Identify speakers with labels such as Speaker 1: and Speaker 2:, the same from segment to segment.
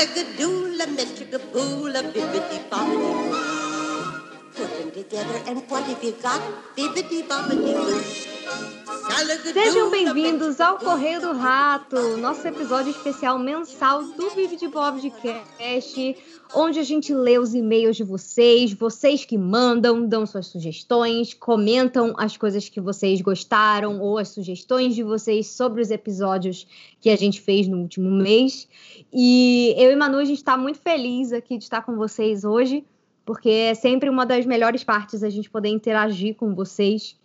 Speaker 1: Bibbidi bobbidi boo. Put them together and what have you got? Bibbidi bobbidi boo.
Speaker 2: Sejam bem-vindos ao Correio do Rato, nosso episódio especial mensal do Vive de Bob de Cast, onde a gente lê os e-mails de vocês, vocês que mandam, dão suas sugestões, comentam as coisas que vocês gostaram ou as sugestões de vocês sobre os episódios que a gente fez no último mês. E eu e Manu, a gente está muito feliz aqui de estar com vocês hoje, porque é sempre uma das melhores partes a gente poder interagir com vocês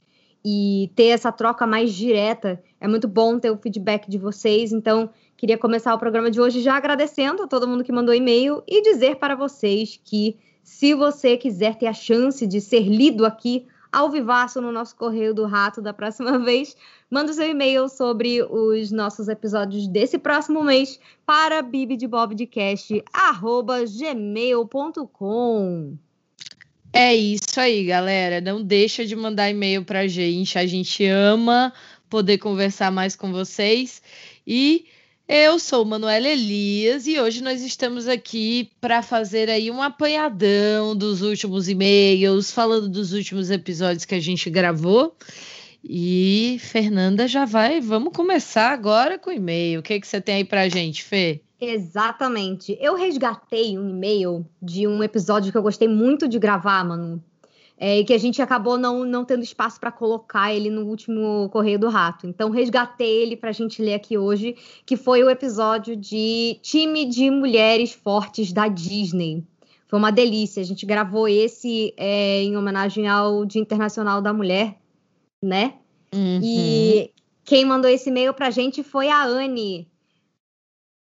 Speaker 2: e ter essa troca mais direta. É muito bom ter o feedback de vocês. Então, queria começar o programa de hoje já agradecendo a todo mundo que mandou e-mail e dizer para vocês que se você quiser ter a chance de ser lido aqui ao vivaço no nosso Correio do Rato da próxima vez, manda seu e-mail sobre os nossos episódios desse próximo mês para bibidebob.gmail.com.
Speaker 3: É isso aí, galera. Não deixa de mandar e-mail pra gente. A gente ama poder conversar mais com vocês. E eu sou Manuela Elias e hoje nós estamos aqui para fazer aí um apanhadão dos últimos e-mails, falando dos últimos episódios que a gente gravou. E Fernanda já vai, vamos começar agora com o e-mail. O que, que você tem aí pra gente, Fê?
Speaker 2: Exatamente. Eu resgatei um e-mail de um episódio que eu gostei muito de gravar, mano. É, e que a gente acabou não, não tendo espaço para colocar ele no último Correio do Rato. Então, resgatei ele para a gente ler aqui hoje, que foi o episódio de Time de Mulheres Fortes da Disney. Foi uma delícia. A gente gravou esse é, em homenagem ao Dia Internacional da Mulher, né?
Speaker 3: Uhum.
Speaker 2: E quem mandou esse e-mail para a gente foi a Anne.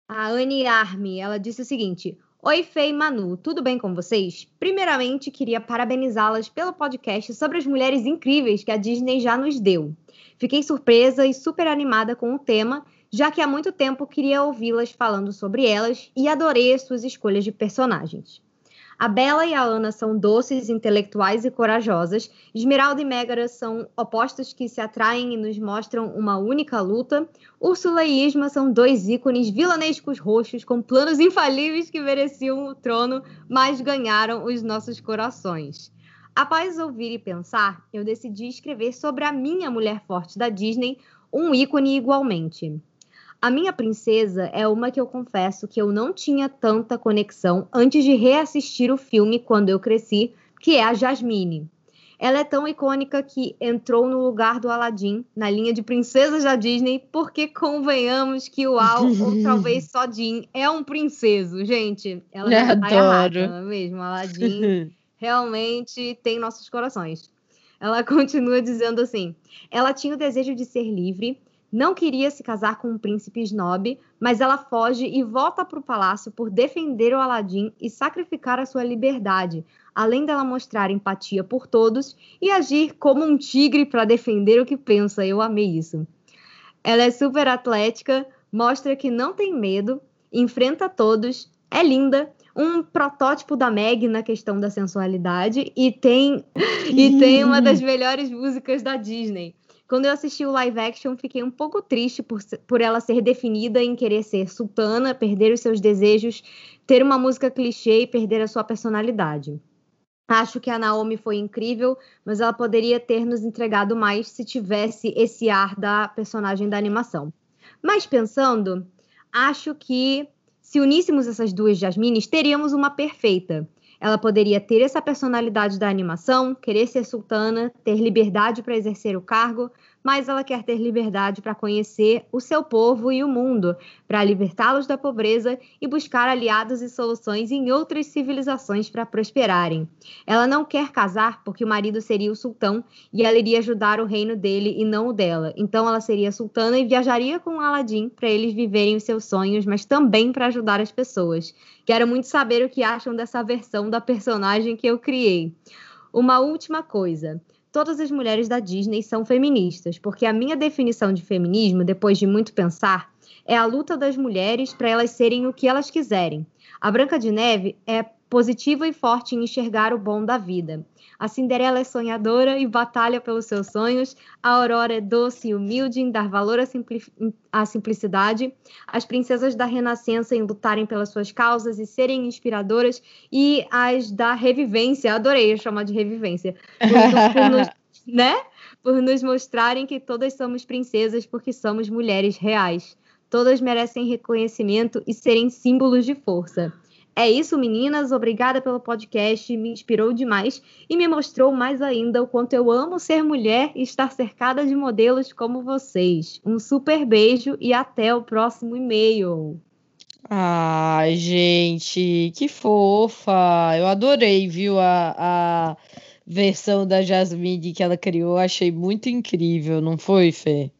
Speaker 2: A Anne Arme, ela disse o seguinte: Oi, Fê e Manu, tudo bem com vocês? Primeiramente, queria parabenizá-las pelo podcast sobre as mulheres incríveis que a Disney já nos deu. Fiquei surpresa e super animada com o tema, já que há muito tempo queria ouvi-las falando sobre elas e adorei as suas escolhas de personagens. A Bela e a Ana são doces, intelectuais e corajosas. Esmeralda e Megara são opostos que se atraem e nos mostram uma única luta. Úrsula e Isma são dois ícones vilanescos roxos com planos infalíveis que mereciam o trono, mas ganharam os nossos corações. Após ouvir e pensar, eu decidi escrever sobre a minha mulher forte da Disney, um ícone igualmente. A minha princesa é uma que eu confesso que eu não tinha tanta conexão antes de reassistir o filme quando eu cresci, que é a Jasmine. Ela é tão icônica que entrou no lugar do Aladdin na linha de princesas da Disney, porque convenhamos que o Al, ou talvez só Jean, é um princeso, gente. Ela tá errada, é mesmo? Aladdin realmente tem nossos corações. Ela continua dizendo assim: ela tinha o desejo de ser livre, não queria se casar com um príncipe snob, mas ela foge e volta para o palácio por defender o Aladim e sacrificar a sua liberdade, além dela mostrar empatia por todos e agir como um tigre para defender o que pensa. Eu amei isso. Ela é super atlética, mostra que não tem medo, enfrenta todos, é linda, um protótipo da Meg na questão da sensualidade e tem e tem uma das melhores músicas da Disney. Quando eu assisti o live action, fiquei um pouco triste por, por ela ser definida em querer ser sultana, perder os seus desejos, ter uma música clichê e perder a sua personalidade. Acho que a Naomi foi incrível, mas ela poderia ter nos entregado mais se tivesse esse ar da personagem da animação. Mas pensando, acho que se uníssemos essas duas Jasmines, teríamos uma perfeita. Ela poderia ter essa personalidade da animação, querer ser sultana, ter liberdade para exercer o cargo, mas ela quer ter liberdade para conhecer o seu povo e o mundo, para libertá-los da pobreza e buscar aliados e soluções em outras civilizações para prosperarem. Ela não quer casar porque o marido seria o sultão e ela iria ajudar o reino dele e não o dela. Então ela seria sultana e viajaria com Aladim para eles viverem os seus sonhos, mas também para ajudar as pessoas. Quero muito saber o que acham dessa versão da personagem que eu criei. Uma última coisa todas as mulheres da Disney são feministas, porque a minha definição de feminismo, depois de muito pensar, é a luta das mulheres para elas serem o que elas quiserem. A Branca de Neve é positiva e forte em enxergar o bom da vida. A Cinderela é sonhadora e batalha pelos seus sonhos. A Aurora é doce e humilde em dar valor à, simpli à simplicidade. As princesas da Renascença em lutarem pelas suas causas e serem inspiradoras. E as da Revivência, adorei chamar de Revivência, por, por nos, né? por nos mostrarem que todas somos princesas porque somos mulheres reais. Todas merecem reconhecimento e serem símbolos de força. É isso, meninas. Obrigada pelo podcast. Me inspirou demais e me mostrou mais ainda o quanto eu amo ser mulher e estar cercada de modelos como vocês. Um super beijo e até o próximo e-mail.
Speaker 3: Ai, gente, que fofa! Eu adorei, viu, a, a versão da Jasmine que ela criou. Achei muito incrível, não foi, Fê?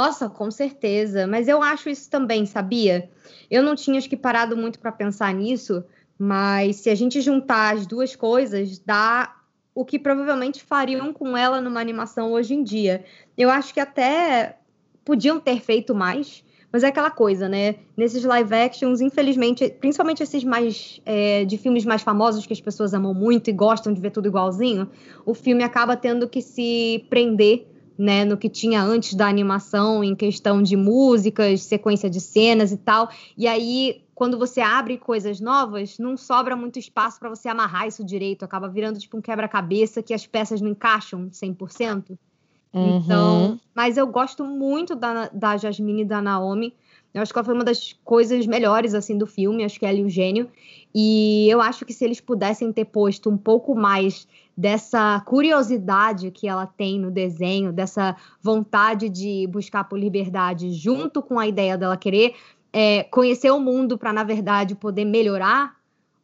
Speaker 2: Nossa, com certeza. Mas eu acho isso também, sabia? Eu não tinha acho que parado muito para pensar nisso, mas se a gente juntar as duas coisas, dá o que provavelmente fariam com ela numa animação hoje em dia. Eu acho que até podiam ter feito mais, mas é aquela coisa, né? Nesses live actions, infelizmente, principalmente esses mais é, de filmes mais famosos que as pessoas amam muito e gostam de ver tudo igualzinho, o filme acaba tendo que se prender né, no que tinha antes da animação, em questão de músicas, sequência de cenas e tal. E aí, quando você abre coisas novas, não sobra muito espaço para você amarrar isso direito, acaba virando tipo um quebra-cabeça que as peças não encaixam 100%. Uhum. Então, mas eu gosto muito da, da Jasmine e da Naomi. Eu acho que ela foi uma das coisas melhores assim do filme, acho que ela e o gênio. E eu acho que se eles pudessem ter posto um pouco mais dessa curiosidade que ela tem no desenho, dessa vontade de buscar por liberdade, junto com a ideia dela querer é, conhecer o mundo para, na verdade, poder melhorar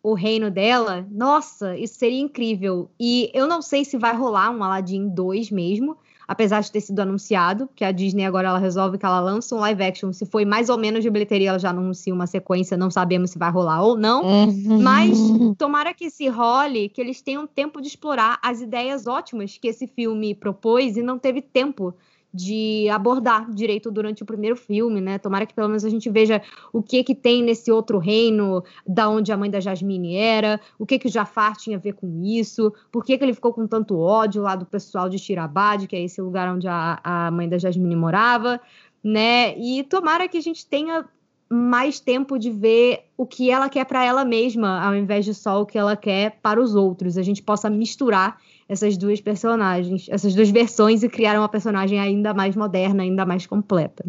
Speaker 2: o reino dela, nossa, isso seria incrível. E eu não sei se vai rolar um Aladdin 2 mesmo, apesar de ter sido anunciado, que a Disney agora ela resolve que ela lança um live action. Se foi mais ou menos de bilheteria, ela já anuncia uma sequência, não sabemos se vai rolar ou não. Uhum. Mas tomara que se role, que eles tenham tempo de explorar as ideias ótimas que esse filme propôs e não teve tempo de abordar direito durante o primeiro filme, né? Tomara que pelo menos a gente veja o que que tem nesse outro reino, da onde a mãe da Jasmine era, o que que o Jafar tinha a ver com isso, por que que ele ficou com tanto ódio lá do pessoal de Tirabad, que é esse lugar onde a, a mãe da Jasmine morava, né? E tomara que a gente tenha mais tempo de ver o que ela quer para ela mesma, ao invés de só o que ela quer para os outros. A gente possa misturar essas duas personagens, essas duas versões e criar uma personagem ainda mais moderna, ainda mais completa.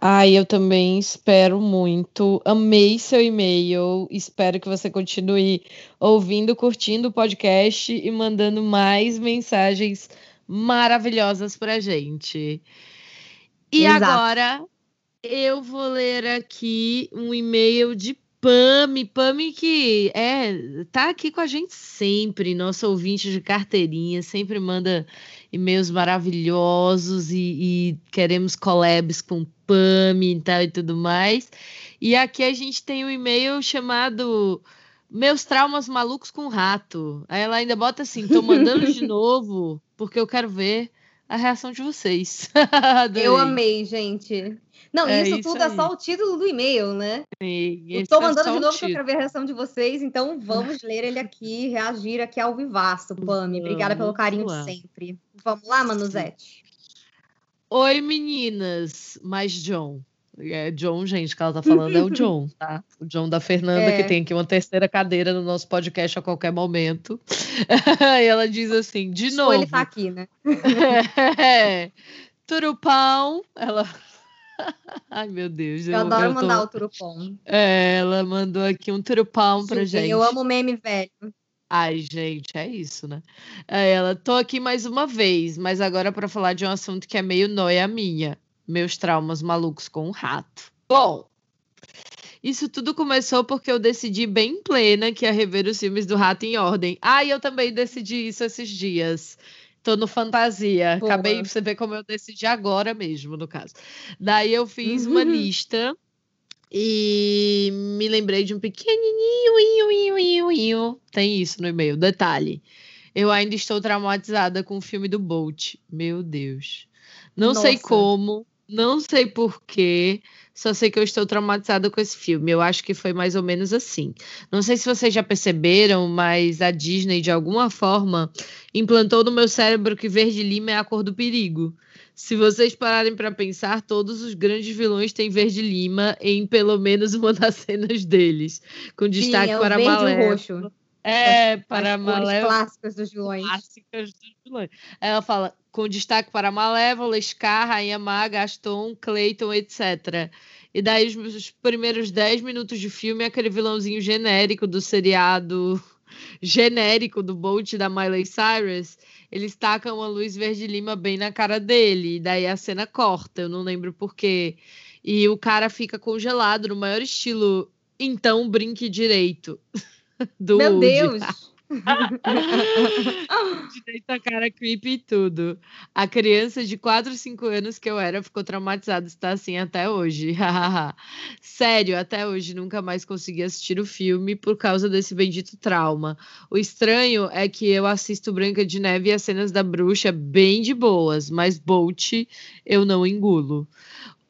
Speaker 3: Ai, eu também espero muito. Amei seu e-mail. Espero que você continue ouvindo, curtindo o podcast e mandando mais mensagens maravilhosas pra gente. E Exato. agora eu vou ler aqui um e-mail de Pami, Pami que é tá aqui com a gente sempre, nosso ouvinte de carteirinha, sempre manda e-mails maravilhosos e, e queremos collabs com Pami e tal e tudo mais. E aqui a gente tem um e-mail chamado Meus Traumas Malucos com Rato. Aí ela ainda bota assim, tô mandando de novo, porque eu quero ver a reação de vocês.
Speaker 2: eu amei, gente. Não, é isso, isso tudo é aí. é só o título do e-mail, né?
Speaker 3: Sim,
Speaker 2: Estou é mandando é de novo para ver a reação de vocês, então vamos ler ele aqui, reagir aqui ao vivaço, Pami. Obrigada pelo carinho de sempre. Vamos lá, Manuzete?
Speaker 3: Oi, meninas. Mais John. É John, gente, que ela tá falando é o John, tá? O John da Fernanda, é. que tem aqui uma terceira cadeira no nosso podcast a qualquer momento. e ela diz assim, de novo.
Speaker 2: Ou ele tá aqui, né?
Speaker 3: é. Turupão, ela Ai, meu Deus.
Speaker 2: Eu, eu adoro eu tô... mandar o turupão.
Speaker 3: É, ela mandou aqui um turupão pra Sim, gente.
Speaker 2: Eu amo meme velho.
Speaker 3: Ai, gente, é isso, né? É, ela, tô aqui mais uma vez, mas agora para falar de um assunto que é meio noia minha. Meus traumas malucos com o rato. Bom, isso tudo começou porque eu decidi bem plena que ia rever os filmes do Rato em ordem. Ah, e eu também decidi isso esses dias. Tô no fantasia. Porra. Acabei, você ver como eu decidi agora mesmo, no caso. Daí eu fiz uma lista e me lembrei de um pequenininho, inho, inho, inho, inho. Tem isso no e-mail. Detalhe. Eu ainda estou traumatizada com o filme do Bolt. Meu Deus. Não Nossa. sei como, Não sei porquê, só sei que eu estou traumatizada com esse filme. Eu acho que foi mais ou menos assim. Não sei se vocês já perceberam, mas a Disney, de alguma forma, implantou no meu cérebro que verde lima é a cor do perigo. Se vocês pararem para pensar, todos os grandes vilões têm verde lima em pelo menos uma das cenas deles, com destaque
Speaker 2: Sim, é
Speaker 3: para
Speaker 2: verde o
Speaker 3: Malévola.
Speaker 2: roxo.
Speaker 3: É, para
Speaker 2: As
Speaker 3: Malévola
Speaker 2: clássicas dos vilões.
Speaker 3: clássicas dos vilões. Ela fala, com destaque para Malévola, Scar, Rainha Má, Gaston, Clayton, etc. E daí os, os primeiros 10 minutos de filme é aquele vilãozinho genérico do seriado genérico do Bolt da Miley Cyrus. Eles tacam uma luz verde lima bem na cara dele. E daí a cena corta, eu não lembro porquê. E o cara fica congelado no maior estilo. Então brinque direito. Do
Speaker 2: Meu. Deus!
Speaker 3: Direito a cara creepy e tudo. A criança de 4, 5 anos que eu era ficou traumatizada, está assim até hoje. Sério, até hoje nunca mais consegui assistir o filme por causa desse bendito trauma. O estranho é que eu assisto Branca de Neve e as cenas da bruxa bem de boas, mas Bolt eu não engulo.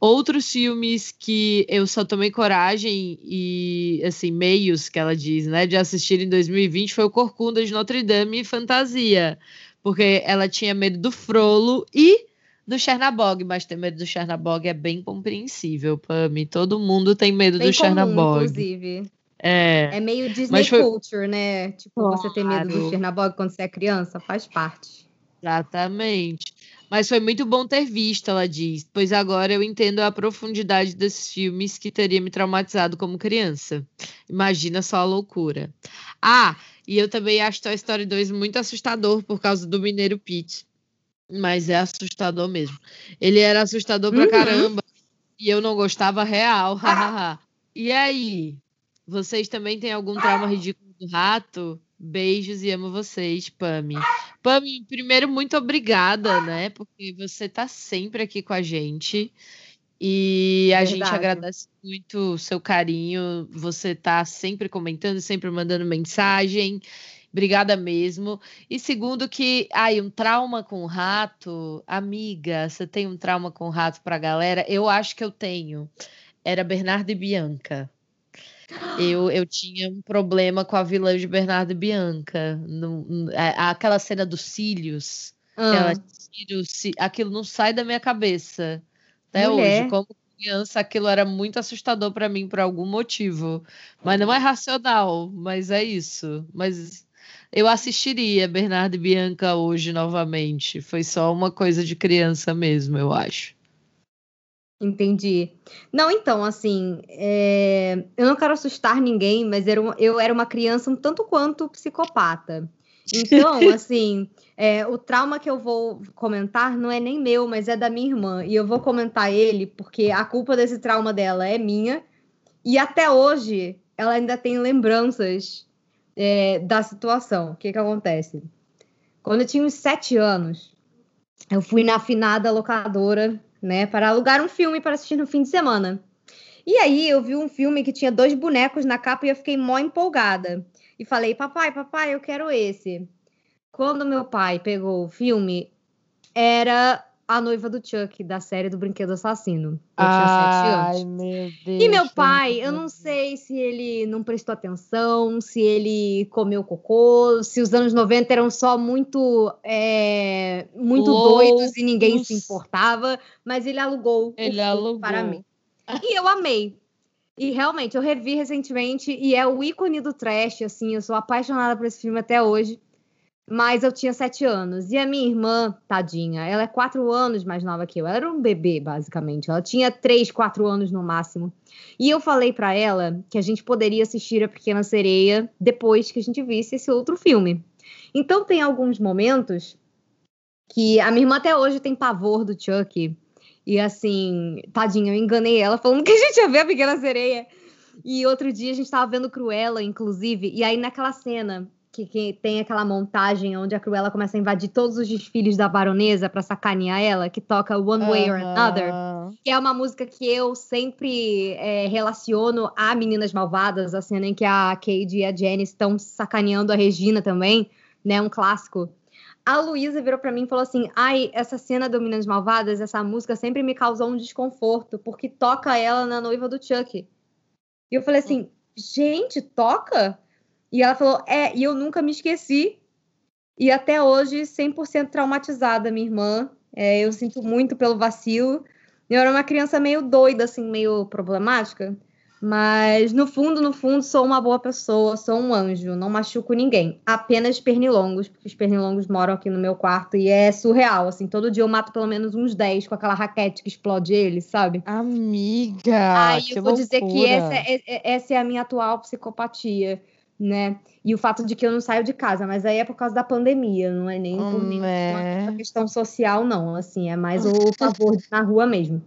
Speaker 3: Outros filmes que eu só tomei coragem e, assim, meios que ela diz, né, de assistir em 2020 foi o Corcunda de Notre Dame e Fantasia, porque ela tinha medo do Frollo e do Chernabog, mas ter medo do Chernabog é bem compreensível, Pami. Todo mundo tem medo
Speaker 2: Bem
Speaker 3: do
Speaker 2: comum,
Speaker 3: Chernabog.
Speaker 2: inclusive.
Speaker 3: É.
Speaker 2: É meio Disney
Speaker 3: foi-
Speaker 2: culture, né? Tipo, você ter medo do
Speaker 3: Claro.
Speaker 2: Chernabog quando você é criança, faz parte.
Speaker 3: Exatamente. Mas foi muito bom ter visto, ela diz, pois agora eu entendo a profundidade desses filmes que teria me traumatizado como criança. Imagina só a loucura. Ah, e eu também acho Toy Story 2 muito assustador por causa do Mineiro Pete. Mas é assustador mesmo. Ele era assustador pra
Speaker 2: Uhum.
Speaker 3: caramba. E eu não gostava real. e aí? Vocês também têm algum trauma ridículo do rato? Beijos e amo vocês, Pami. Pami, primeiro, muito obrigada, né? Porque você tá sempre aqui com a gente. E a gente agradece muito o seu carinho. Você tá sempre comentando, sempre mandando mensagem. Obrigada mesmo. E segundo que, ai, um trauma com rato, amiga, você tem um trauma com rato pra galera? Eu acho que eu tenho. Era Bernardo e Bianca. Eu, eu tinha um problema com a vilã de Bernardo e Bianca. Não- a- aquela cena dos cílios,
Speaker 2: Ah,
Speaker 3: tira aquilo não sai da minha cabeça. Até
Speaker 2: Mulher.
Speaker 3: hoje, como criança, aquilo era muito assustador pra mim por algum motivo. Mas não é racional, mas é isso. Mas eu assistiria Bernardo e Bianca hoje novamente. Foi só uma coisa de criança mesmo, eu acho.
Speaker 2: Entendi. Não, então, assim, é, eu não quero assustar ninguém, mas era uma- eu era uma criança um tanto quanto psicopata. Então, assim, é, o trauma que eu vou comentar não é nem meu, mas é da minha irmã. E eu vou comentar ele porque a culpa desse trauma dela é minha. E até hoje ela ainda tem lembranças é, da situação. O que que acontece? Quando eu tinha uns sete anos, eu fui na afinada locadora, né, para alugar um filme para assistir no fim de semana. E aí eu vi um filme que tinha dois bonecos na capa e eu fiquei mó empolgada. E falei, papai, papai, eu quero esse. Quando meu pai pegou o filme, era a noiva do Chuck, da série do Brinquedo Assassino. Eu tinha sete anos.
Speaker 3: meu Deus.
Speaker 2: E meu pai, eu não sei se ele não prestou atenção, se ele comeu cocô, se os anos 90 eram só muito, é, muito doidos e ninguém se importava, mas ele alugou o
Speaker 3: Ele alugou.
Speaker 2: para mim. E eu amei. E realmente, eu revi recentemente e é o ícone do trash, assim, eu sou apaixonada por esse filme até hoje. Mas eu tinha sete anos. E a minha irmã, tadinha, ela é quatro anos mais nova que eu. Ela era um bebê, basicamente. Ela tinha três, quatro anos no máximo. E eu falei pra ela que a gente poderia assistir A Pequena Sereia depois que a gente visse esse outro filme. Então tem alguns momentos que a minha irmã até hoje tem pavor do Chuck. E assim, tadinha, eu enganei ela falando que a gente ia ver A Pequena Sereia. E outro dia a gente tava vendo Cruella, inclusive, e aí naquela cena que, que tem aquela montagem onde a Cruella começa a invadir todos os desfiles da baronesa pra sacanear ela, que toca One Way or Another, que é uma música que eu sempre é, relaciono a Meninas Malvadas, a cena em que a Cade e a Janice estão sacaneando a Regina também, né? Um clássico. A Luísa virou para mim e falou assim: Ai, essa cena do Meninas Malvadas, essa música sempre me causou um desconforto, porque toca ela na noiva do Chuck. E eu falei assim: Gente, toca? E ela falou: É, e eu nunca me esqueci. E até hoje, 100% traumatizada, minha irmã. É, eu sinto muito pelo vacilo. Eu era uma criança meio doida, assim, meio problemática. Mas no fundo, no fundo, sou uma boa pessoa, sou um anjo, não machuco ninguém. Apenas pernilongos, porque os pernilongos moram aqui no meu quarto e é surreal, assim. Todo dia eu mato pelo menos uns 10 com aquela raquete que explode eles, sabe?
Speaker 3: Amiga!
Speaker 2: Aí eu vou
Speaker 3: loucura.
Speaker 2: dizer que essa é, é, essa é a minha atual psicopatia, né? E o fato de que eu não saio de casa, mas aí é por causa da pandemia, não é nem por
Speaker 3: Hum,
Speaker 2: nenhuma
Speaker 3: é.
Speaker 2: questão social, não. Assim, é mais o favor de na rua mesmo.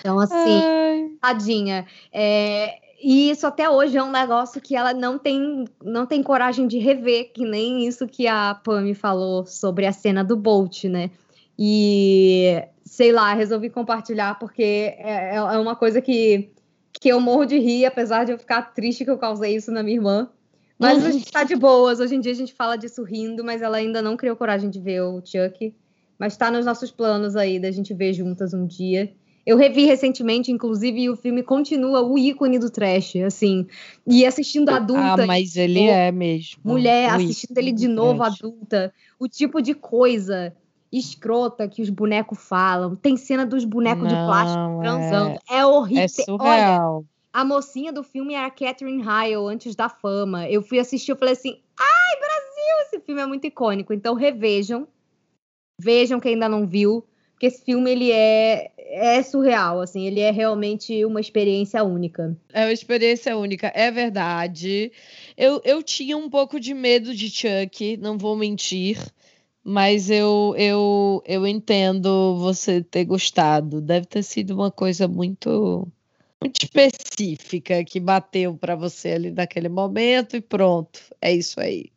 Speaker 2: Então, assim,
Speaker 3: Ai,
Speaker 2: tadinha. É, e isso até hoje é um negócio que ela não tem, não tem coragem de rever, que nem isso que a Pam falou sobre a cena do Bolt, né? E sei lá, resolvi compartilhar porque é, é uma coisa que, que eu morro de rir, apesar de eu ficar triste que eu causei isso na minha irmã. Mas a gente tá de boas. Hoje em dia a gente fala disso rindo, mas ela ainda não criou coragem de ver o Chuck. Mas tá nos nossos planos aí da gente ver juntas um dia. Eu revi recentemente, inclusive, e o filme continua o ícone do trash, assim. E assistindo adulta,
Speaker 3: Ah, mas ele é mesmo.
Speaker 2: mulher
Speaker 3: O
Speaker 2: assistindo ele de novo,
Speaker 3: trash.
Speaker 2: adulta, o tipo de coisa escrota que os bonecos falam. Tem cena dos bonecos de plástico
Speaker 3: Não,
Speaker 2: transando. É, horrível.
Speaker 3: É
Speaker 2: Olha,
Speaker 3: surreal.
Speaker 2: a mocinha do filme é a Catherine Heil, antes da fama. Eu fui assistir, eu falei assim: ai, Brasil, esse filme é muito icônico. Então revejam. Vejam quem ainda não viu. Porque esse filme, ele é, é surreal, assim. Ele é realmente uma experiência única.
Speaker 3: É uma experiência única, é verdade. Eu, eu tinha um pouco de medo de Chuck, não vou mentir, mas eu, eu, eu entendo você ter gostado. Deve ter sido uma coisa muito, muito específica que bateu para você ali naquele momento e pronto, é isso aí.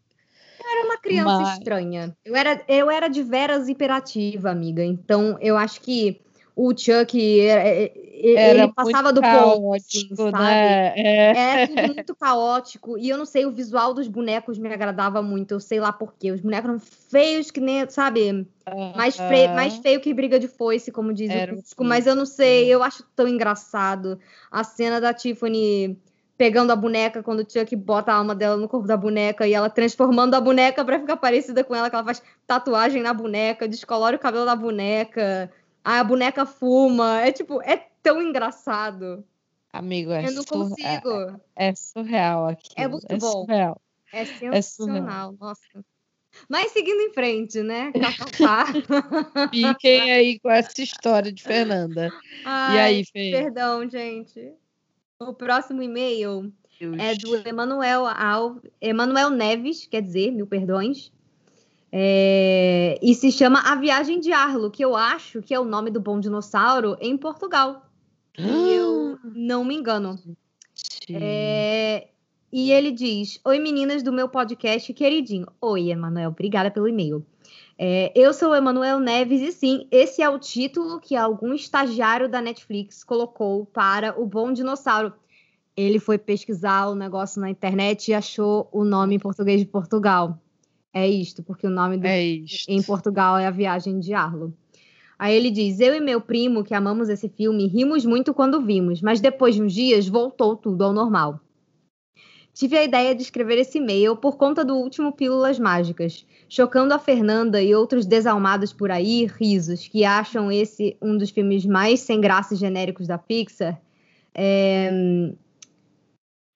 Speaker 2: Eu era uma criança
Speaker 3: Mas-
Speaker 2: estranha. Eu era, eu era de veras hiperativa, amiga. Então, eu acho que o Chuck, era- ele
Speaker 3: Era
Speaker 2: passava
Speaker 3: muito
Speaker 2: do ponto, assim,
Speaker 3: caótico,
Speaker 2: sabe?
Speaker 3: né? É.
Speaker 2: É tudo muito caótico. E eu não sei, o visual dos bonecos me agradava muito. Eu sei lá por quê. Os bonecos eram feios que nem, sabe? Mais, fe...
Speaker 3: Aham.
Speaker 2: mais feio que briga de foice, como diz
Speaker 3: Era
Speaker 2: o. Mas eu não sei,
Speaker 3: É.
Speaker 2: eu acho tão engraçado. A cena da Tiffany pegando a boneca quando o Chuck bota a alma dela no corpo da boneca e ela transformando a boneca pra ficar parecida com ela, que ela faz tatuagem na boneca, descolora o cabelo da boneca. Aí a boneca fuma. É tipo, é tão engraçado.
Speaker 3: Amigo, é,
Speaker 2: eu não
Speaker 3: sur-
Speaker 2: consigo.
Speaker 3: é, é surreal aquilo.
Speaker 2: É muito bom.
Speaker 3: surreal.
Speaker 2: É
Speaker 3: surreal.
Speaker 2: sensacional, nossa. Mas seguindo em frente, né?
Speaker 3: Fiquem aí com essa história de Fernanda. E
Speaker 2: Ai,
Speaker 3: aí, Fê?
Speaker 2: Perdão, gente. O próximo e-mail é do Emanuel Al... Emanuel Neves, quer dizer, mil perdões. É, E se chama A Viagem de Arlo, que eu acho que é o nome do bom dinossauro em Portugal. E eu não me engano. É, E ele diz: Oi, meninas do meu podcast queridinho. Oi, Emanuel, obrigada pelo e-mail. É, eu sou o Emanuel Neves e sim, esse é o título que algum estagiário da Netflix colocou para o Bom Dinossauro. Ele foi pesquisar o negócio na internet e achou o nome em português de Portugal. É isto, porque o nome do
Speaker 3: É
Speaker 2: em Portugal é a viagem de Arlo. Aí ele diz: Eu e meu primo, que amamos esse filme, rimos muito quando vimos, mas depois de uns dias voltou tudo ao normal. Tive a ideia de escrever esse e-mail por conta do último Pílulas Mágicas, chocando a Fernanda e outros desalmados por aí, risos, que acham esse um dos filmes mais sem graça e genéricos da Pixar. É,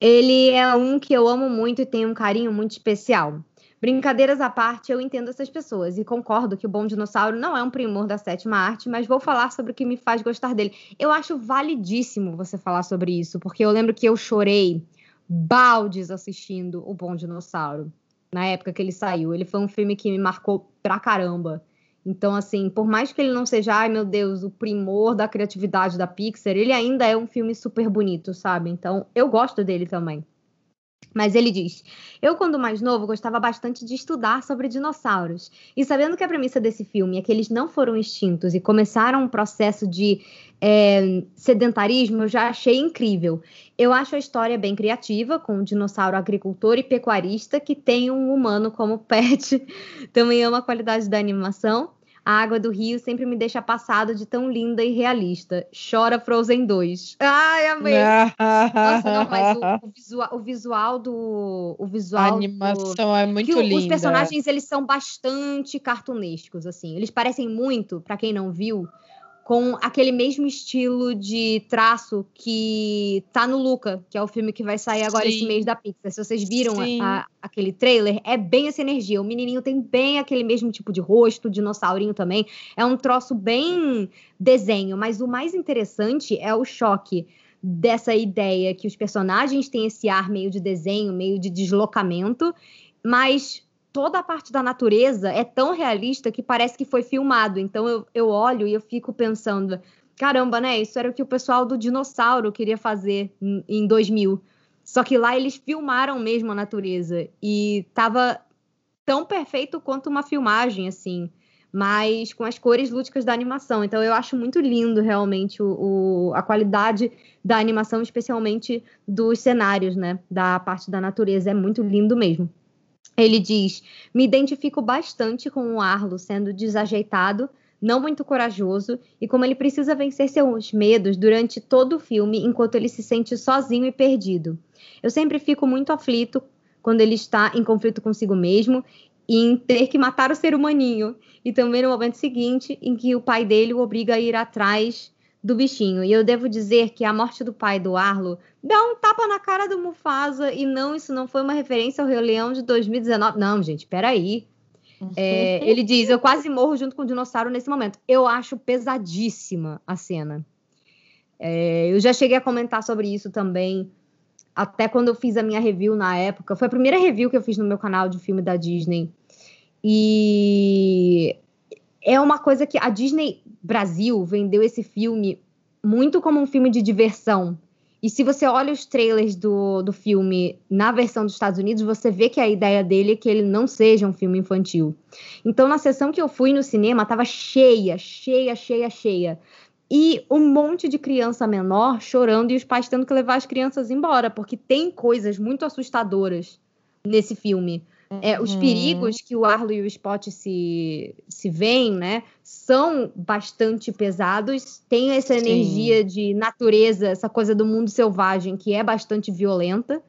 Speaker 2: Ele é um que eu amo muito e tenho um carinho muito especial. Brincadeiras à parte, eu entendo essas pessoas e concordo que o Bom Dinossauro não é um primor da sétima arte, mas vou falar sobre o que me faz gostar dele. Eu acho validíssimo você falar sobre isso, porque eu lembro que eu chorei baldes assistindo o Bom Dinossauro na época que ele saiu. Ele foi um filme que me marcou pra caramba. Então, assim, por mais que ele não seja, ai meu Deus, o primor da criatividade da Pixar, ele ainda é um filme super bonito, sabe? Então, eu gosto dele também. Mas ele diz: Eu, quando mais novo, gostava bastante de estudar sobre dinossauros. E sabendo que a premissa desse filme é que eles não foram extintos e começaram um processo de é, sedentarismo, eu já achei incrível. Eu acho a história bem criativa, com um dinossauro agricultor e pecuarista que tem um humano como pet. Também amo a qualidade da animação. A água do rio sempre me deixa passado de tão linda e realista. Chora Frozen 2. Ai, amei. Nossa, não, mas o, o, visual, o visual do. O visual
Speaker 3: a animação
Speaker 2: do,
Speaker 3: é muito linda.
Speaker 2: Os personagens, eles são bastante cartunescos, assim. Eles parecem muito, para quem não viu, com aquele mesmo estilo de traço que tá no Luca, que é o filme que vai sair agora Sim. esse mês da Pixar. Se vocês viram a, aquele trailer, é bem essa energia. O menininho tem bem aquele mesmo tipo de rosto, dinossaurinho também. É um troço bem desenho, mas o mais interessante é o choque dessa ideia que os personagens têm esse ar meio de desenho, meio de deslocamento, mas toda a parte da natureza é tão realista que parece que foi filmado. Então eu, eu olho e eu fico pensando, caramba, né? Isso era o que o pessoal do dinossauro queria fazer em 2000. Só que lá eles filmaram mesmo a natureza e tava tão perfeito quanto uma filmagem, assim, mas com as cores lúdicas da animação. Então eu acho muito lindo realmente o, o, a qualidade da animação, especialmente dos cenários, né? Da parte da natureza. É muito lindo mesmo. Ele diz: Me identifico bastante com o Arlo sendo desajeitado, não muito corajoso, e como ele precisa vencer seus medos durante todo o filme enquanto ele se sente sozinho e perdido. Eu sempre fico muito aflito quando ele está em conflito consigo mesmo e em ter que matar o ser humaninho, e também no momento seguinte em que o pai dele o obriga a ir atrás do bichinho. E eu devo dizer que a morte do pai do Arlo dá um tapa na cara do Mufasa. E não, isso não foi uma referência ao Rei Leão de 2019. Não, gente, peraí. É, ele diz: Eu quase morro junto com o dinossauro nesse momento. Eu acho pesadíssima a cena. É, eu já cheguei a comentar sobre isso também, até quando eu fiz a minha review na época. Foi a primeira review que eu fiz no meu canal de filme da Disney. E é uma coisa que a Disney Brasil vendeu esse filme muito como um filme de diversão. E se você olha os trailers do, do filme na versão dos Estados Unidos, você vê que a ideia dele é que ele não seja um filme infantil. Então, na sessão que eu fui no cinema, estava cheia, cheia, cheia, cheia. E um monte de criança menor chorando e os pais tendo que levar as crianças embora, porque tem coisas muito assustadoras nesse filme. É, os uhum. perigos que o Arlo e o Spot se, se veem, né, são bastante pesados. Tem essa energia Sim. de natureza, essa coisa do mundo selvagem que é bastante violenta.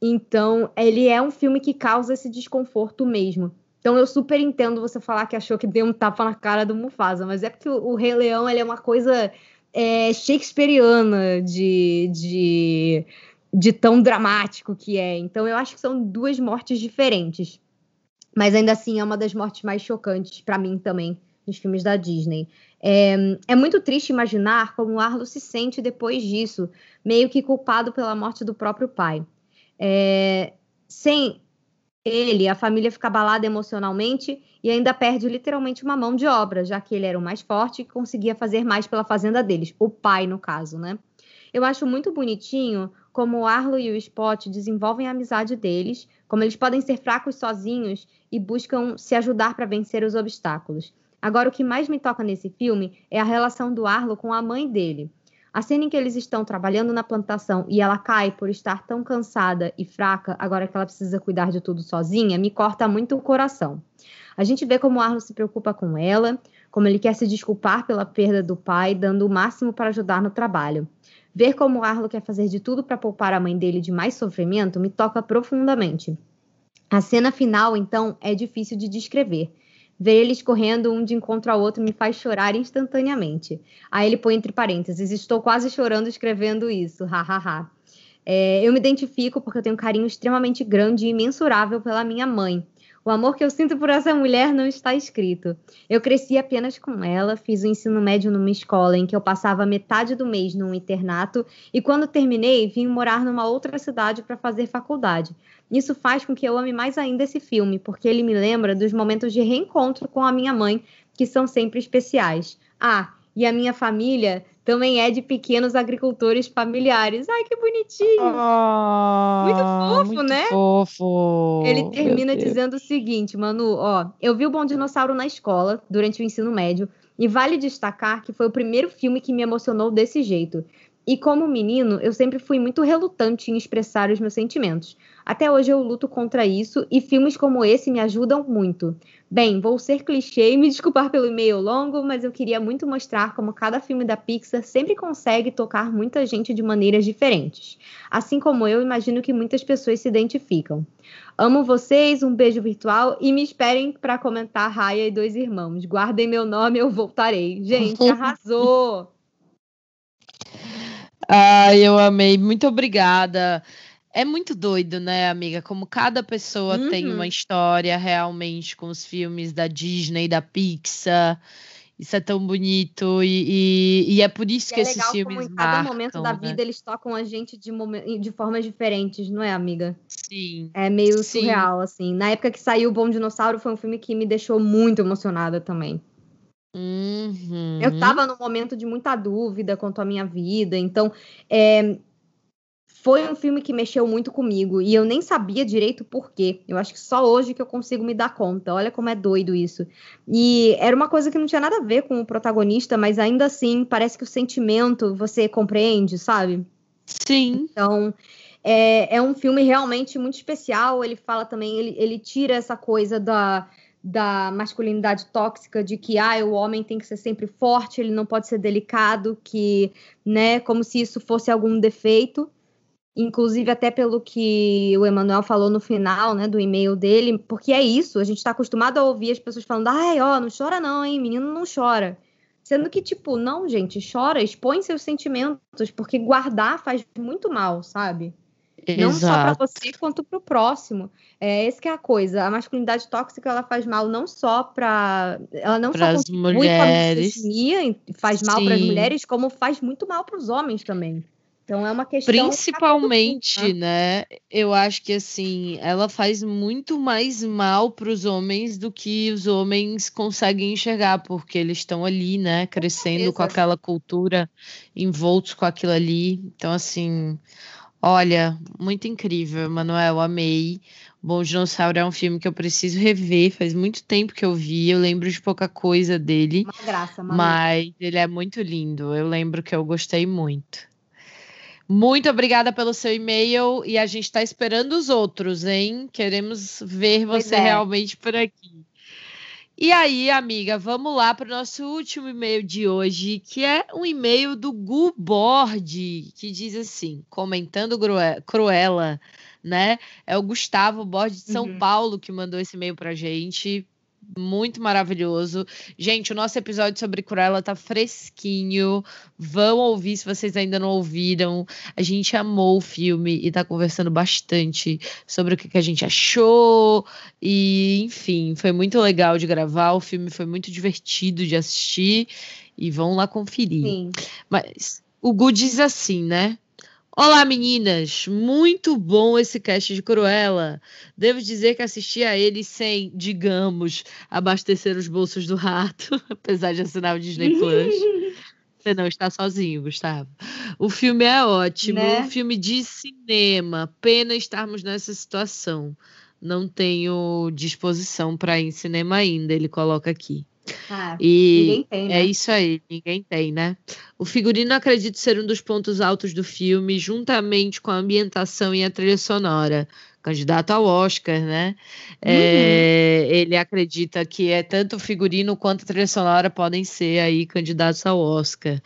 Speaker 2: Então, ele é um filme que causa esse desconforto mesmo. Então, eu super entendo você falar que achou que deu um tapa na cara do Mufasa, mas é porque o, o Rei Leão ele é uma coisa é, shakespeariana de, de de tão dramático que é. Então eu acho que são duas mortes diferentes. Mas ainda assim é uma das mortes mais chocantes para mim também nos filmes da Disney. É, é, muito triste imaginar como o Arlo se sente depois disso, meio que culpado pela morte do próprio pai. É, sem ele, a família fica abalada emocionalmente e ainda perde literalmente uma mão de obra, já que ele era o mais forte e conseguia fazer mais pela fazenda deles, o pai, no caso, né? Eu acho muito bonitinho como o Arlo e o Spot desenvolvem a amizade deles, como eles podem ser fracos sozinhos e buscam se ajudar para vencer os obstáculos. Agora, o que mais me toca nesse filme é a relação do Arlo com a mãe dele. A cena em que eles estão trabalhando na plantação e ela cai por estar tão cansada e fraca, agora que ela precisa cuidar de tudo sozinha, me corta muito o coração. A gente vê como o Arlo se preocupa com ela, como ele quer se desculpar pela perda do pai, dando o máximo para ajudar no trabalho. Ver como Arlo quer fazer de tudo para poupar a mãe dele de mais sofrimento me toca profundamente. A cena final, então, é difícil de descrever. Ver eles correndo um de encontro ao outro me faz chorar instantaneamente. Aí ele põe entre parênteses: Estou quase chorando escrevendo isso, hahaha. É, eu me identifico porque eu tenho um carinho extremamente grande e imensurável pela minha mãe. O amor que eu sinto por essa mulher não está escrito. Eu cresci apenas com ela, fiz o ensino médio numa escola em que eu passava metade do mês num internato e quando terminei vim morar numa outra cidade para fazer faculdade. Isso faz com que eu ame mais ainda esse filme, porque ele me lembra dos momentos de reencontro com a minha mãe, que são sempre especiais. Ah, e a minha família também é de pequenos agricultores familiares. Ai, que bonitinho!
Speaker 3: Oh,
Speaker 2: muito fofo,
Speaker 3: muito
Speaker 2: né?
Speaker 3: Fofo.
Speaker 2: Ele termina dizendo o seguinte, Manu, ó, eu vi o Bom Dinossauro na escola durante o ensino médio e vale destacar que foi o primeiro filme que me emocionou desse jeito. E como menino, eu sempre fui muito relutante em expressar os meus sentimentos. Até hoje eu luto contra isso e filmes como esse me ajudam muito. Bem, vou ser clichê e me desculpar pelo e-mail longo, mas eu queria muito mostrar como cada filme da Pixar sempre consegue tocar muita gente de maneiras diferentes. Assim como eu, imagino que muitas pessoas se identificam. Amo vocês, um beijo virtual e me esperem para comentar Raya e Dois Irmãos. Guardem meu nome, eu voltarei. Gente, arrasou!
Speaker 3: Ai, eu amei. Muito obrigada. É muito doido, né, amiga? Como cada pessoa uhum. tem uma história realmente com os filmes da Disney, da Pixar. Isso é tão bonito e, e, e é por isso e que é esses filmes como em cada marcam,
Speaker 2: momento da
Speaker 3: né?
Speaker 2: vida eles tocam a gente de, de formas diferentes, não é, amiga?
Speaker 3: Sim.
Speaker 2: É meio
Speaker 3: Sim.
Speaker 2: surreal, assim. Na época que saiu o Bom Dinossauro, foi um filme que me deixou muito emocionada também.
Speaker 3: Uhum.
Speaker 2: Eu tava num momento de muita dúvida quanto à minha vida, então é, foi um filme que mexeu muito comigo e eu nem sabia direito por quê. Eu acho que só hoje que eu consigo me dar conta. Olha como é doido isso. E era uma coisa que não tinha nada a ver com o protagonista, mas ainda assim parece que o sentimento você compreende, sabe?
Speaker 3: Sim.
Speaker 2: Então é, é um filme realmente muito especial. Ele fala também, ele, ele tira essa coisa da da masculinidade tóxica de que ah, o homem tem que ser sempre forte, ele não pode ser delicado, que, né, como se isso fosse algum defeito. Inclusive, até pelo que o Emanuel falou no final, né, do e-mail dele, porque é isso, a gente está acostumado a ouvir as pessoas falando, ai, ó, não chora não, hein, menino não chora. Sendo que, tipo, não, gente, chora, expõe seus sentimentos, porque guardar faz muito mal, sabe?
Speaker 3: Exato.
Speaker 2: Não só para você quanto para o próximo. É esse que é a coisa. A masculinidade tóxica ela faz mal não só para ela não
Speaker 3: Pras
Speaker 2: só
Speaker 3: mulheres.
Speaker 2: com faz mal para as mulheres, como faz muito mal para os homens também. Então é uma questão
Speaker 3: Principalmente,
Speaker 2: né?
Speaker 3: né? Eu acho que assim, ela faz muito mais mal para os homens do que os homens conseguem enxergar, porque eles estão ali, né, crescendo com
Speaker 2: certeza.
Speaker 3: aquela cultura, envoltos com aquilo ali. Então, assim, olha, muito incrível, Manuel, amei. Bom Dinossauro é um filme que eu preciso rever, faz muito tempo que eu vi, eu lembro de pouca coisa dele.
Speaker 2: Uma graça, Manu.
Speaker 3: Mas ele é muito lindo. Eu lembro que eu gostei muito. Muito obrigada pelo seu e-mail e a gente está esperando os outros, hein? Queremos ver
Speaker 2: Pois
Speaker 3: você
Speaker 2: é.
Speaker 3: realmente por aqui. E aí, amiga, vamos lá para o nosso último e-mail de hoje, que é um e-mail do Gu Borde, que diz assim, comentando Cruella, né? É o Gustavo Borde de São
Speaker 2: Uhum.
Speaker 3: Paulo que mandou esse e-mail pra gente. Muito maravilhoso. Gente, o nosso episódio sobre Cruella tá fresquinho. Vão ouvir se vocês ainda não ouviram. A gente amou o filme e tá conversando bastante sobre o que, que a gente achou. E, enfim, foi muito legal de gravar. O filme foi muito divertido de assistir. E vão lá conferir.
Speaker 2: Sim.
Speaker 3: Mas o Gu diz assim, né? Olá, meninas! Muito bom esse cast de Cruella. Devo dizer que assisti a ele sem, digamos, abastecer os bolsos do rato, apesar de assinar o Disney Plus. Você não está sozinho, Gustavo. O filme é ótimo,
Speaker 2: Né?
Speaker 3: um filme de cinema. Pena estarmos nessa situação. Não tenho disposição para ir em cinema ainda, ele coloca aqui.
Speaker 2: Ah,
Speaker 3: E
Speaker 2: ninguém tem, né?
Speaker 3: é isso aí, ninguém tem, né? O figurino acredito ser um dos pontos altos do filme, juntamente com a ambientação e a trilha sonora. Candidato ao Oscar, né? É, ele acredita que é tanto o figurino quanto a trilha sonora podem ser aí candidatos ao Oscar.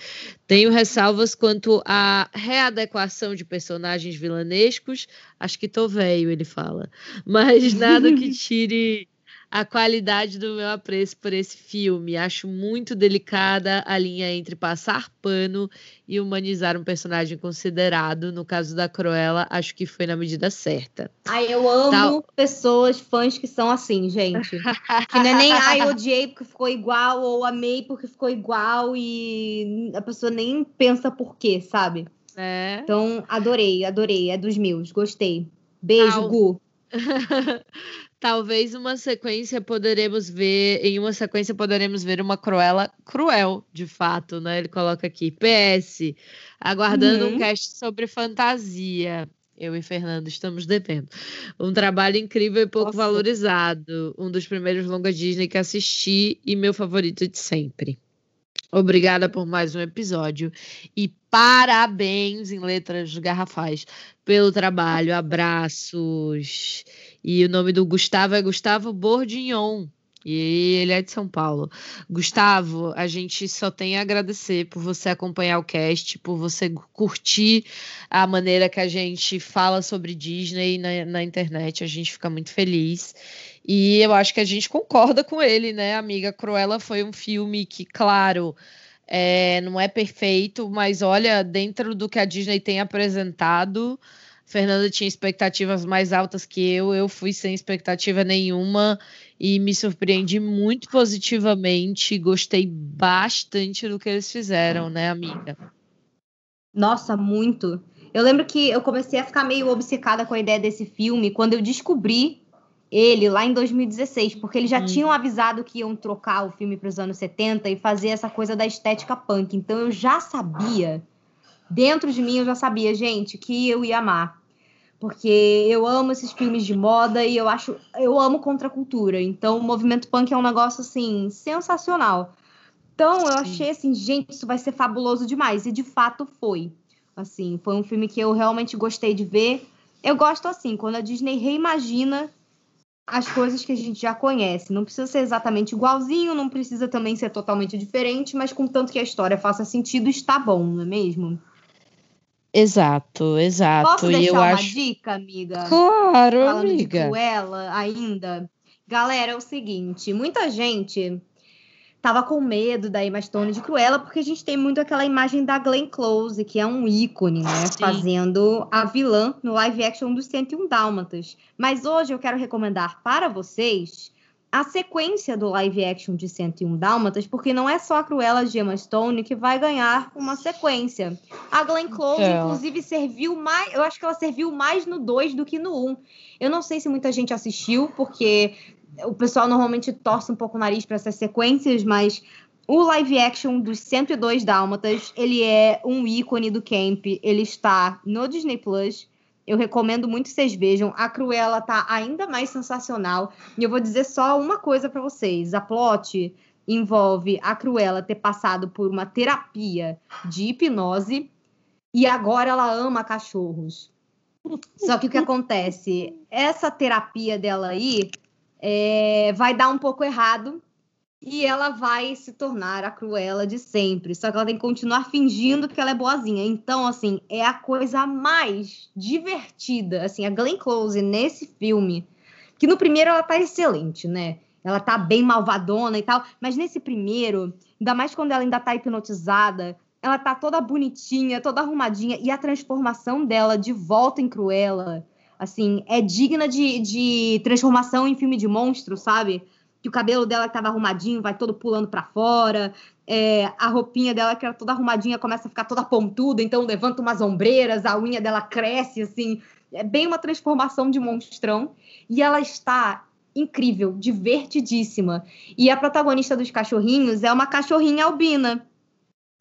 Speaker 3: Tenho ressalvas quanto à readequação de personagens vilanescos. Acho que tô velho, ele fala. Mas nada que tire a qualidade do meu apreço por esse filme. Acho muito delicada a linha entre passar pano e humanizar um personagem considerado. No caso da Cruella, acho que foi na medida certa.
Speaker 2: Ai, eu amo
Speaker 3: Tal.
Speaker 2: pessoas, fãs que são assim, gente. Que não é nem, ai, eu odiei porque ficou igual, ou amei porque ficou igual, e a pessoa nem pensa por quê, sabe?
Speaker 3: É.
Speaker 2: Então, adorei, adorei. É dos meus, gostei. Beijo. Gu.
Speaker 3: talvez uma sequência poderemos ver, em uma sequência poderemos ver uma Cruella cruel, de fato, né? Ele coloca aqui, PS, aguardando uhum. um cast sobre fantasia. Eu e Fernando estamos devendo. Um trabalho incrível e pouco Nossa. valorizado. Um dos primeiros longas Disney que assisti e meu favorito de sempre. Obrigada por mais um episódio e parabéns em letras garrafais pelo trabalho. Abraços. E o nome do Gustavo é Gustavo Bordignon. E ele é de São Paulo. Gustavo, a gente só tem a agradecer por você acompanhar o cast, por você curtir a maneira que a gente fala sobre Disney na, na internet. A gente fica muito feliz. E eu acho que a gente concorda com ele, né, amiga? Cruella foi um filme que, claro, é, não é perfeito, mas olha, dentro do que a Disney tem apresentado, Fernanda tinha expectativas mais altas que eu, eu fui sem expectativa nenhuma e me surpreendi muito positivamente. Gostei bastante do que eles fizeram, né, amiga?
Speaker 2: Nossa, muito. Eu lembro que eu comecei a ficar meio obcecada com a ideia desse filme quando eu descobri ele lá em 2016, porque eles já hum. tinham avisado que iam trocar o filme para os anos 70 e fazer essa coisa da estética punk. Então eu já sabia, dentro de mim eu já sabia, gente, que eu ia amar. Porque eu amo esses filmes de moda e eu acho, eu amo contracultura. Então o movimento punk é um negócio assim sensacional. Então eu achei assim, gente, isso vai ser fabuloso demais e de fato foi. Assim, foi um filme que eu realmente gostei de ver. Eu gosto assim, quando a Disney reimagina as coisas que a gente já conhece. Não precisa ser exatamente igualzinho, não precisa também ser totalmente diferente, mas contanto que a história faça sentido, está bom, não é mesmo?
Speaker 3: Exato, exato.
Speaker 2: Posso deixar
Speaker 3: e eu
Speaker 2: uma
Speaker 3: acho...
Speaker 2: dica, amiga?
Speaker 3: Claro,
Speaker 2: Falando
Speaker 3: amiga.
Speaker 2: de Cruella ainda. Galera, é o seguinte, muita gente tava com medo da Emma Stone de Cruella, porque a gente tem muito aquela imagem da Glenn Close, que é um ícone, né? Sim. Fazendo a vilã no live action dos 101 Dálmatas. Mas hoje eu quero recomendar para vocês a sequência do live action de 101 Dálmatas, porque não é só a Cruella de Emma Stone que vai ganhar uma sequência. A Glenn Close, é. inclusive, serviu mais. Eu acho que ela serviu mais no 2 do que no 1. Um. Eu não sei se muita gente assistiu, porque o pessoal normalmente torce um pouco o nariz para essas sequências, mas o live action dos 102 Dálmatas, ele é um ícone do camp. Ele está no Disney Plus. Eu recomendo muito que vocês vejam. A Cruella tá ainda mais sensacional. E eu vou dizer só uma coisa para vocês. A plot envolve a Cruella ter passado por uma terapia de hipnose e agora ela ama cachorros. Só que o que acontece? Essa terapia dela aí é, vai dar um pouco errado e ela vai se tornar a Cruella de sempre. Só que ela tem que continuar fingindo que ela é boazinha. Então, assim, é a coisa mais divertida. Assim, a Glenn Close nesse filme, que no primeiro ela tá excelente, né? Ela tá bem malvadona e tal, mas nesse primeiro, ainda mais quando ela ainda tá hipnotizada, ela tá toda bonitinha, toda arrumadinha, e a transformação dela de volta em Cruella assim, é digna de, de transformação em filme de monstro, sabe? Que o cabelo dela que tava arrumadinho vai todo pulando para fora, é, a roupinha dela que era toda arrumadinha começa a ficar toda pontuda, então levanta umas ombreiras, a unha dela cresce, assim, é bem uma transformação de monstrão. E ela está incrível, divertidíssima. E a protagonista dos cachorrinhos é uma cachorrinha albina.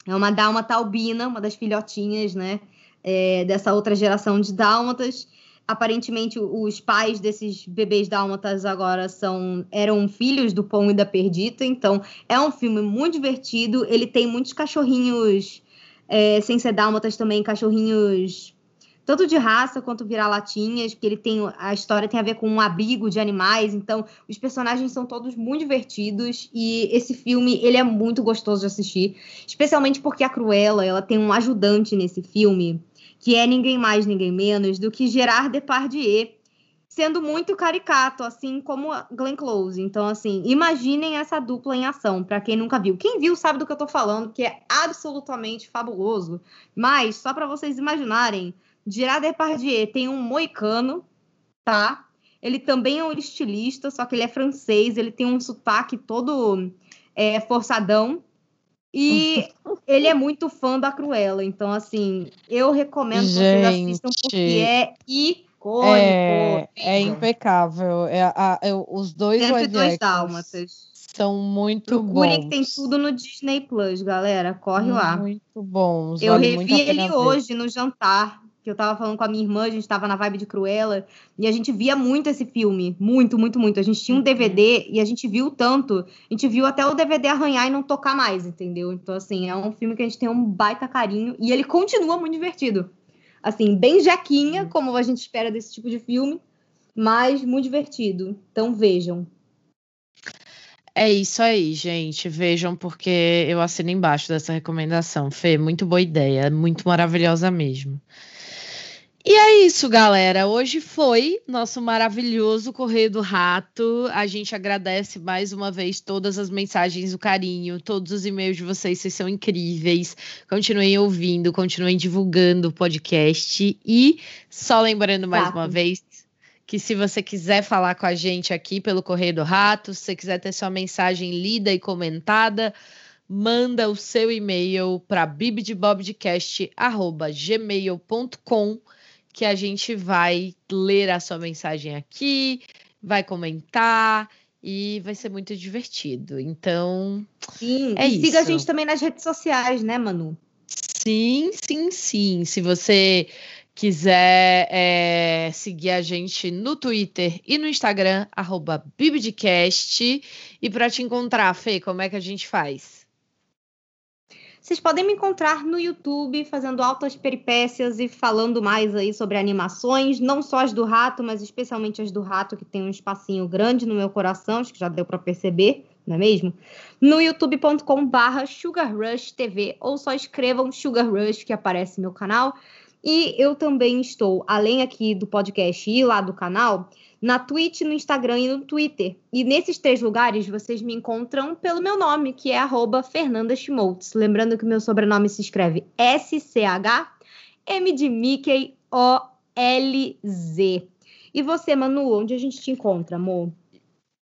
Speaker 2: É uma dálmata albina, uma das filhotinhas, né? É, dessa outra geração de dálmatas aparentemente os pais desses bebês dálmatas agora são eram filhos do Pão e da Perdita, então é um filme muito divertido. Ele tem muitos cachorrinhos é, sem ser dálmatas também, cachorrinhos tanto de raça quanto vira-latinhas, porque ele tem a história tem a ver com um abrigo de animais, então os personagens são todos muito divertidos e esse filme ele é muito gostoso de assistir, especialmente porque a Cruella ela tem um ajudante nesse filme que é ninguém mais, ninguém menos do que Gerard Depardieu, sendo muito caricato, assim como Glenn Close. Então, assim, imaginem essa dupla em ação, para quem nunca viu. Quem viu sabe do que eu tô falando, que é absolutamente fabuloso. Mas, só para vocês imaginarem, Gerard Depardieu tem um moicano, tá? Ele também é um estilista, só que ele é francês, ele tem um sotaque todo é, forçadão. E ele é muito fã da Cruella, então assim, eu recomendo que vocês assistam porque é icônico.
Speaker 3: É, é impecável. É, a, é, os dois
Speaker 2: 102 Dálmatas.
Speaker 3: São muito
Speaker 2: Procurem
Speaker 3: bons.
Speaker 2: que tem tudo no Disney Plus, galera. Corre lá.
Speaker 3: Muito bons.
Speaker 2: Eu
Speaker 3: vale
Speaker 2: revi ele hoje no jantar, que eu tava falando com a minha irmã, a gente tava na vibe de Cruella, e a gente via muito esse filme. Muito, muito, muito. A gente tinha um
Speaker 3: Uhum.
Speaker 2: DVD e a gente viu tanto. A gente viu até o DVD arranhar e não tocar mais, entendeu? Então, assim, é um filme que a gente tem um baita carinho e ele continua muito divertido. Assim, bem
Speaker 3: Uhum.
Speaker 2: jaquinha, como a gente espera desse tipo de filme, mas muito divertido. Então, vejam.
Speaker 3: É isso aí, gente. Vejam, porque eu assino embaixo dessa recomendação. Fê, muito boa ideia. Muito maravilhosa mesmo. E é isso, galera. Hoje foi nosso maravilhoso Correio do Rato. A gente agradece mais uma vez todas as mensagens, o carinho, todos os e-mails de vocês. Vocês são incríveis. Continuem ouvindo, continuem divulgando o podcast. E só lembrando mais
Speaker 2: Exato.
Speaker 3: uma vez que se você quiser falar com a gente aqui pelo Correio do Rato, se você quiser ter sua mensagem lida e comentada, manda o seu e-mail para bibdebobdcast@gmail.com que a gente vai ler a sua mensagem aqui, vai comentar e vai ser muito divertido. Então,
Speaker 2: Sim,
Speaker 3: É
Speaker 2: e siga a
Speaker 3: isso.
Speaker 2: gente também nas redes sociais, né, Manu?
Speaker 3: Sim, sim, sim. Se você quiser é, seguir a gente no Twitter e no Instagram, arroba Bibdcast. E para te encontrar, Fê, como é que a gente faz?
Speaker 2: Vocês podem me encontrar no YouTube fazendo altas peripécias e falando mais aí sobre animações, não só as do rato, mas especialmente as do rato, que tem um espacinho grande no meu coração, acho que já deu para perceber, não é mesmo? No youtube.com/barra ou só escrevam Sugar Rush que aparece meu canal. E eu também estou, além aqui do podcast e lá do canal, na Twitch, no Instagram e no Twitter. E nesses três lugares vocês me encontram pelo meu nome, que é Fernanda Schmoltz. Lembrando que o meu sobrenome se escreve S-C-H-M de Mickey O-L-Z. E você, Manu, onde a gente te encontra, amor?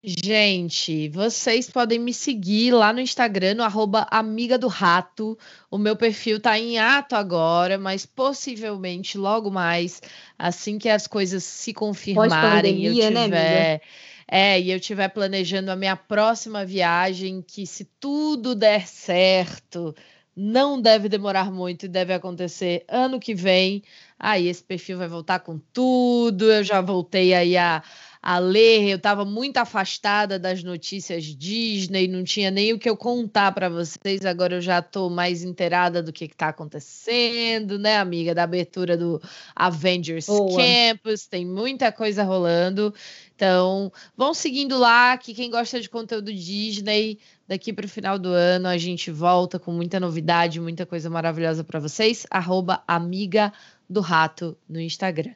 Speaker 3: Gente, vocês podem me seguir lá no Instagram, no arroba Amiga do Rato. O meu perfil tá em ato agora, mas possivelmente logo mais, assim que as coisas se confirmarem, eu
Speaker 2: né,
Speaker 3: tiver. É, e eu estiver planejando a minha próxima viagem, que se tudo der certo, não deve demorar muito e deve acontecer ano que vem. Aí esse perfil vai voltar com tudo. Eu já voltei aí a a ler, eu estava muito afastada das notícias Disney, não tinha nem o que eu contar para vocês. Agora eu já estou mais inteirada do que está acontecendo, né, amiga? Da abertura do Avengers
Speaker 2: Boa.
Speaker 3: Campus, tem muita coisa rolando. Então, vão seguindo lá, que quem gosta de conteúdo Disney, daqui para o final do ano a gente volta com muita novidade, muita coisa maravilhosa para vocês. Arroba Amiga do Rato no Instagram.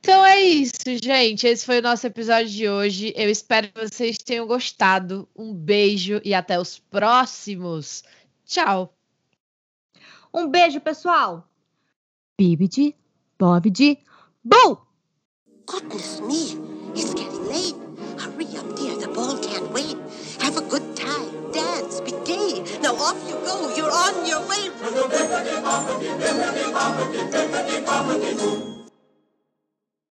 Speaker 3: Então é isso, gente. Esse foi o nosso episódio de hoje. Eu espero que vocês tenham gostado. Um beijo e até os próximos. Tchau.
Speaker 2: Um beijo, pessoal! Bibidi, Bobidi, Boo!
Speaker 1: Goodness me, it's getting late. Hurry up, dear. The ball can't wait. Have a good time. Dance. Be gay. Now off you go. You're on your way.